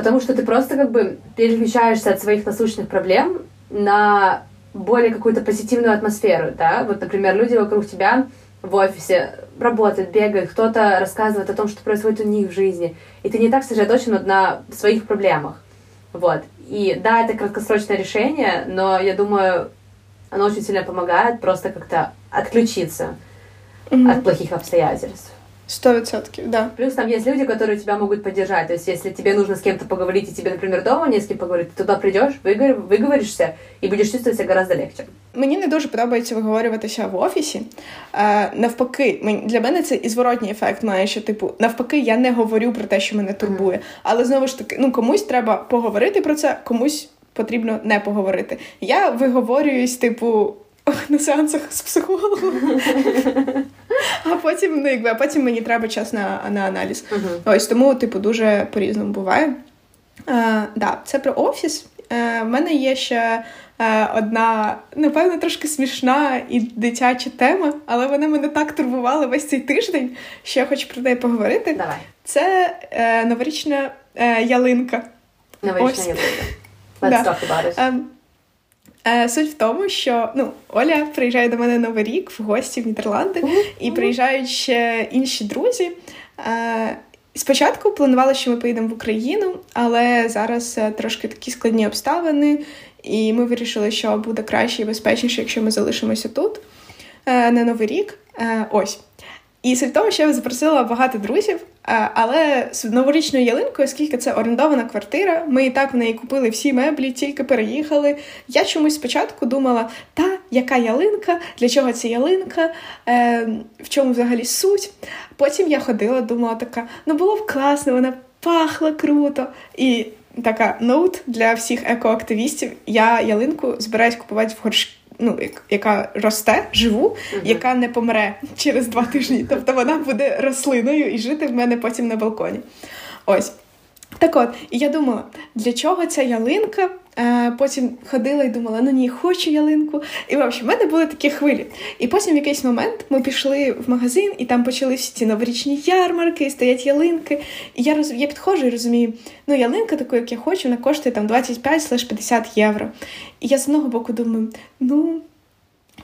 потому что ты просто как бы переключаешься от своих насущных проблем на более какую-то позитивную атмосферу, да, вот, например, люди вокруг тебя в офисе работают, бегают, кто-то рассказывает о том, что происходит у них в жизни, и ты не так сосредоточен на своих проблемах, вот. И да, это краткосрочное решение, но я думаю, оно очень сильно помогает просто как-то отключиться mm-hmm. от плохих обстоятельств. Сто процентов, да. Плюс там есть люди, которые тебя могут поддержать. То есть, если тебе нужно с кем-то поговорить, и тебе, например, дома не с кем поговорить, ты туда прийдеш, виговоришся і будеш чувствувати себе гораздо легче. Мені не дуже подобається виговорюватися в офісі. Е, навпаки, для мене це і зворотній ефект має, що типу, навпаки, я не говорю про те, що мене турбує. Mm. Але знову ж таки, ну комусь треба поговорити про це, комусь потрібно не поговорити. Я виговорююсь, типу. На сеансах з психологом. А потім ну, якби, а потім мені треба час на на аналіз. Uh-huh. Ось тому, типу, дуже по-різному буває. Е, да, Це про офіс. Е, В мене є ще е, одна, напевно, трошки смішна і дитяча тема, але вона мене так турбувала весь цей тиждень, що я хочу про неї поговорити. Давай. Це е, новорічна е, ялинка. Новорічна Ось. ялинка. Let's да. talk about it. Е, суть в тому, що ну Оля приїжджає до мене новий рік в гості в Нідерланди, uh-huh. і приїжджають ще інші друзі. Е, спочатку планували, що ми поїдемо в Україну, але зараз е, трошки такі складні обставини, і ми вирішили, що буде краще і безпечніше, якщо ми залишимося тут на новий рік. Ось. І суть в тому, що я запросила багато друзів, але з новорічною ялинкою, оскільки це орендована квартира, ми і так в неї купили всі меблі, тільки переїхали. Я чомусь спочатку думала, та яка ялинка, для чого ця ялинка, е, в чому взагалі суть. Потім я ходила, думала така, ну було б класно, вона пахла круто. І така ноут для всіх екоактивістів. Я ялинку збираюсь купувати в горшки ну, яка росте, живу, mm-hmm. яка не помре через два тижні. Тобто вона буде рослиною і жити в мене потім на балконі. Ось. Так от, і я думала, для чого ця ялинка? Е, Потім ходила і думала, ну ні, хочу ялинку. І в общем, в мене були такі хвилі. І потім в якийсь момент ми пішли в магазин, і там почалися ці новорічні ярмарки, і стоять ялинки. І я роз... я підходжу і розумію, ну ялинка таку, як я хочу, вона коштує там 25-50 євро. І я з одного боку думаю, ну.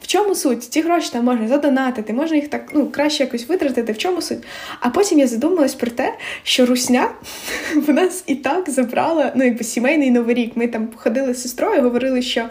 В чому суть? Ці гроші там можна задонатити, можна їх так ну, краще якось витратити, в чому суть? А потім я задумалась про те, що русня в нас і так забрала ну, якби сімейний новий рік. Ми там ходили з сестрою, говорили, що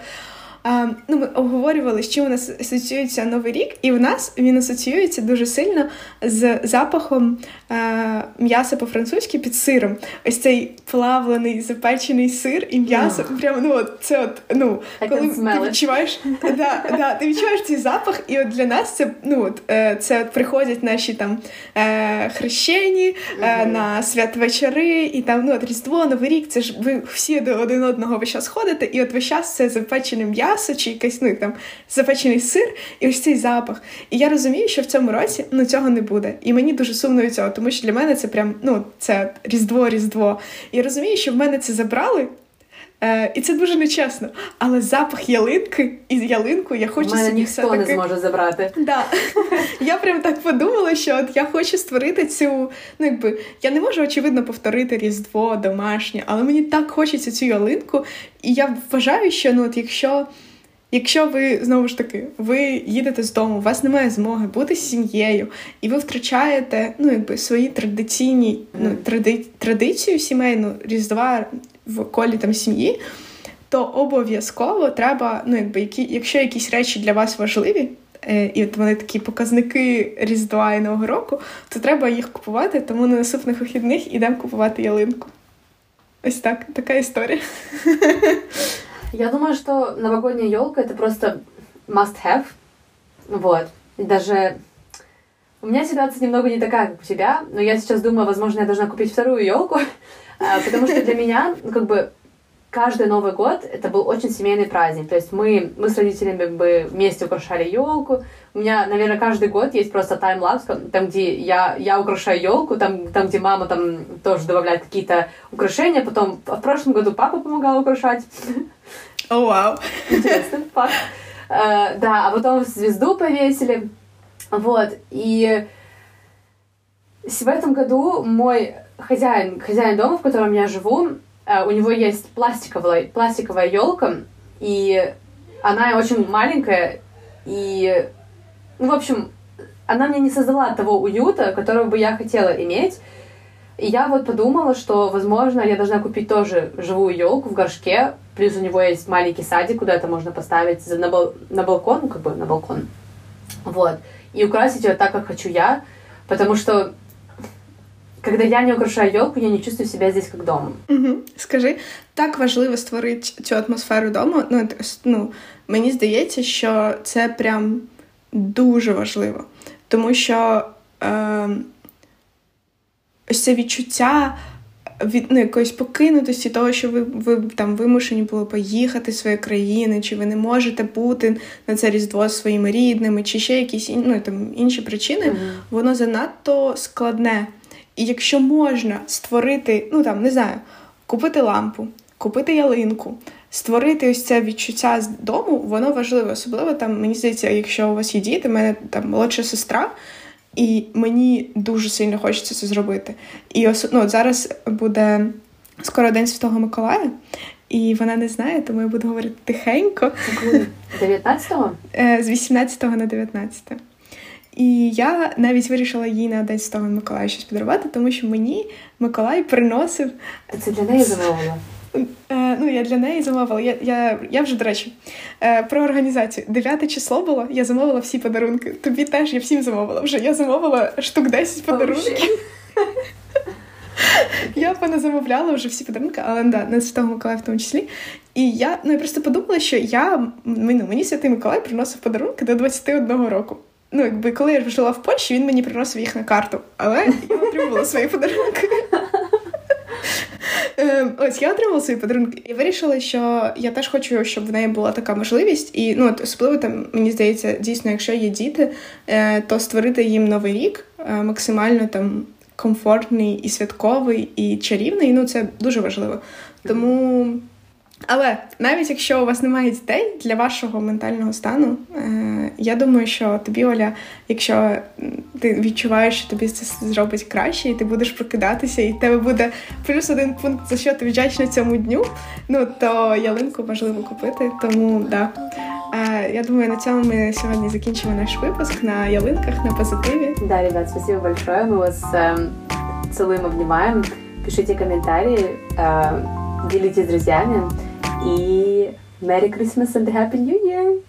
а, ну, Ми обговорювали, з чим у нас асоціюється Новий рік, і в нас він асоціюється дуже сильно з запахом а, м'яса по-французьки під сиром. Ось цей плавлений запечений сир і м'ясо. Mm. Прямо ну от це от ну коли ти відчуваєш, да, да, ти відчуваєш цей запах, і от для нас це ну от е, це от приходять наші там е, хрещені mm-hmm. на святвечори, і там ну от Різдво, Новий рік. Це ж ви всі до один одного весь час ходите, і от весь час це запечене м'ясо м'ясо чи якийсь ну, там запечений сир, і ось цей запах. І я розумію, що в цьому році ну, цього не буде. І мені дуже сумно від цього, тому що для мене це прям ну, це різдво-різдво. І я розумію, що в мене це забрали. Е, І це дуже нечесно. Але запах ялинки і ялинку я хочу мене собі ніхто все таки... не зможе забрати. Да. Я прям так подумала, що от я хочу створити цю. Ну, якби я не можу очевидно повторити різдво домашнє, але мені так хочеться цю ялинку. І я вважаю, що ну, от якщо. Якщо ви знову ж таки ви їдете з дому, у вас немає змоги бути з сім'єю, і ви втрачаєте ну, якби свої традиційні ну, тради, традицію сімейну різдва в колі там сім'ї, то обов'язково треба, ну якби які, якщо якісь речі для вас важливі, е, і от вони такі показники Різдва і Нового року, то треба їх купувати, тому на наступних вихідних ідемо купувати ялинку. Ось так, така історія. Я думаю, что новогодняя елка это просто must have. Вот. И даже у меня ситуация немного не такая, как у тебя, но я сейчас думаю, возможно, я должна купить вторую елку, а, потому что для меня, ну, как бы, каждый Новый год это был очень семейный праздник. То есть мы, мы с родителями как бы вместе украшали елку. У меня, наверное, каждый год есть просто таймлапс, там, где я, я украшаю елку, там, там, где мама там тоже добавляет какие-то украшения. Потом в прошлом году папа помогал украшать. О, oh, вау. Wow. Интересный факт. Uh, да, а потом звезду повесили. Вот. И в этом году мой хозяин, хозяин дома, в котором я живу, у него есть пластиковая, пластиковая елка, и она очень маленькая, и, ну, в общем, она мне не создала того уюта, которого бы я хотела иметь. И я вот подумала, что, возможно, я должна купить тоже живую елку в горшке, плюс у него есть маленький садик, куда это можно поставить на, бал на балкон, ну, как бы на балкон. Вот. И украсить ее так, как хочу я, потому что когда я не украшаю елку, я не чувствую себя здесь как дома. Угу. Скажи, так важливо створити цю атмосферу дому. Ну, ну, мені здається, що це прям дуже важливо. Тому що е, ось це відчуття від ну, якоїсь покинутості, того, що ви ви там вимушені були поїхати з своєї країни, чи ви не можете бути на це різдво зі своїми рідними, чи ще якісь ну, там, інші причини, mm-hmm. воно занадто складне. І якщо можна створити, ну там не знаю, купити лампу, купити ялинку. Створити ось це відчуття з дому, воно важливо. Особливо там, мені здається, якщо у вас є діти, в мене там молодша сестра, і мені дуже сильно хочеться це зробити. І ос... ну, зараз буде скоро День Святого Миколая, і вона не знає, тому я буду говорити тихенько. 19-го? Е, з 18 на 19. І я навіть вирішила їй на День Святого Миколая щось подарувати, тому що мені Миколай приносив. Це для неї замовила? Е, ну, я для неї замовила. Я я, я вже, до речі, е, про організацію. 9 число було, я замовила всі подарунки. Тобі теж я всім замовила вже. Я замовила штук 10 подарунків. Я поназамовляла вже всі подарунки, але да, на Святого Миколая в тому числі. І я ну, я просто подумала, що я ну, мені Святий Миколай приносив подарунки до 21 року. Ну, якби коли я жила в Польщі, він мені приносив їх на карту, але я отримувала свої подарунки. Ем, ось я отримала свої подарунки і вирішила, що я теж хочу, щоб в неї була така можливість. І ну, особливо там, мені здається, дійсно, якщо є діти, е, то створити їм новий рік е, максимально там комфортний і святковий, і чарівний. Ну, це дуже важливо. Тому. Але навіть якщо у вас немає дітей для вашого ментального стану, е, я думаю, що тобі, Оля, якщо ти відчуваєш, що тобі це зробить краще, і ти будеш прокидатися, і в тебе буде плюс один пункт, за що ти вдячна цьому дню, ну то ялинку важливо купити. Тому да. Е, я думаю, на цьому ми сьогодні закінчимо наш випуск на ялинках, на позитиві. Да, ребят, спасибо большое. Мы вас э, целуем, обнимаем. Пишите комментарии, э, делитесь с друзьями. Merry Christmas and Happy New Year!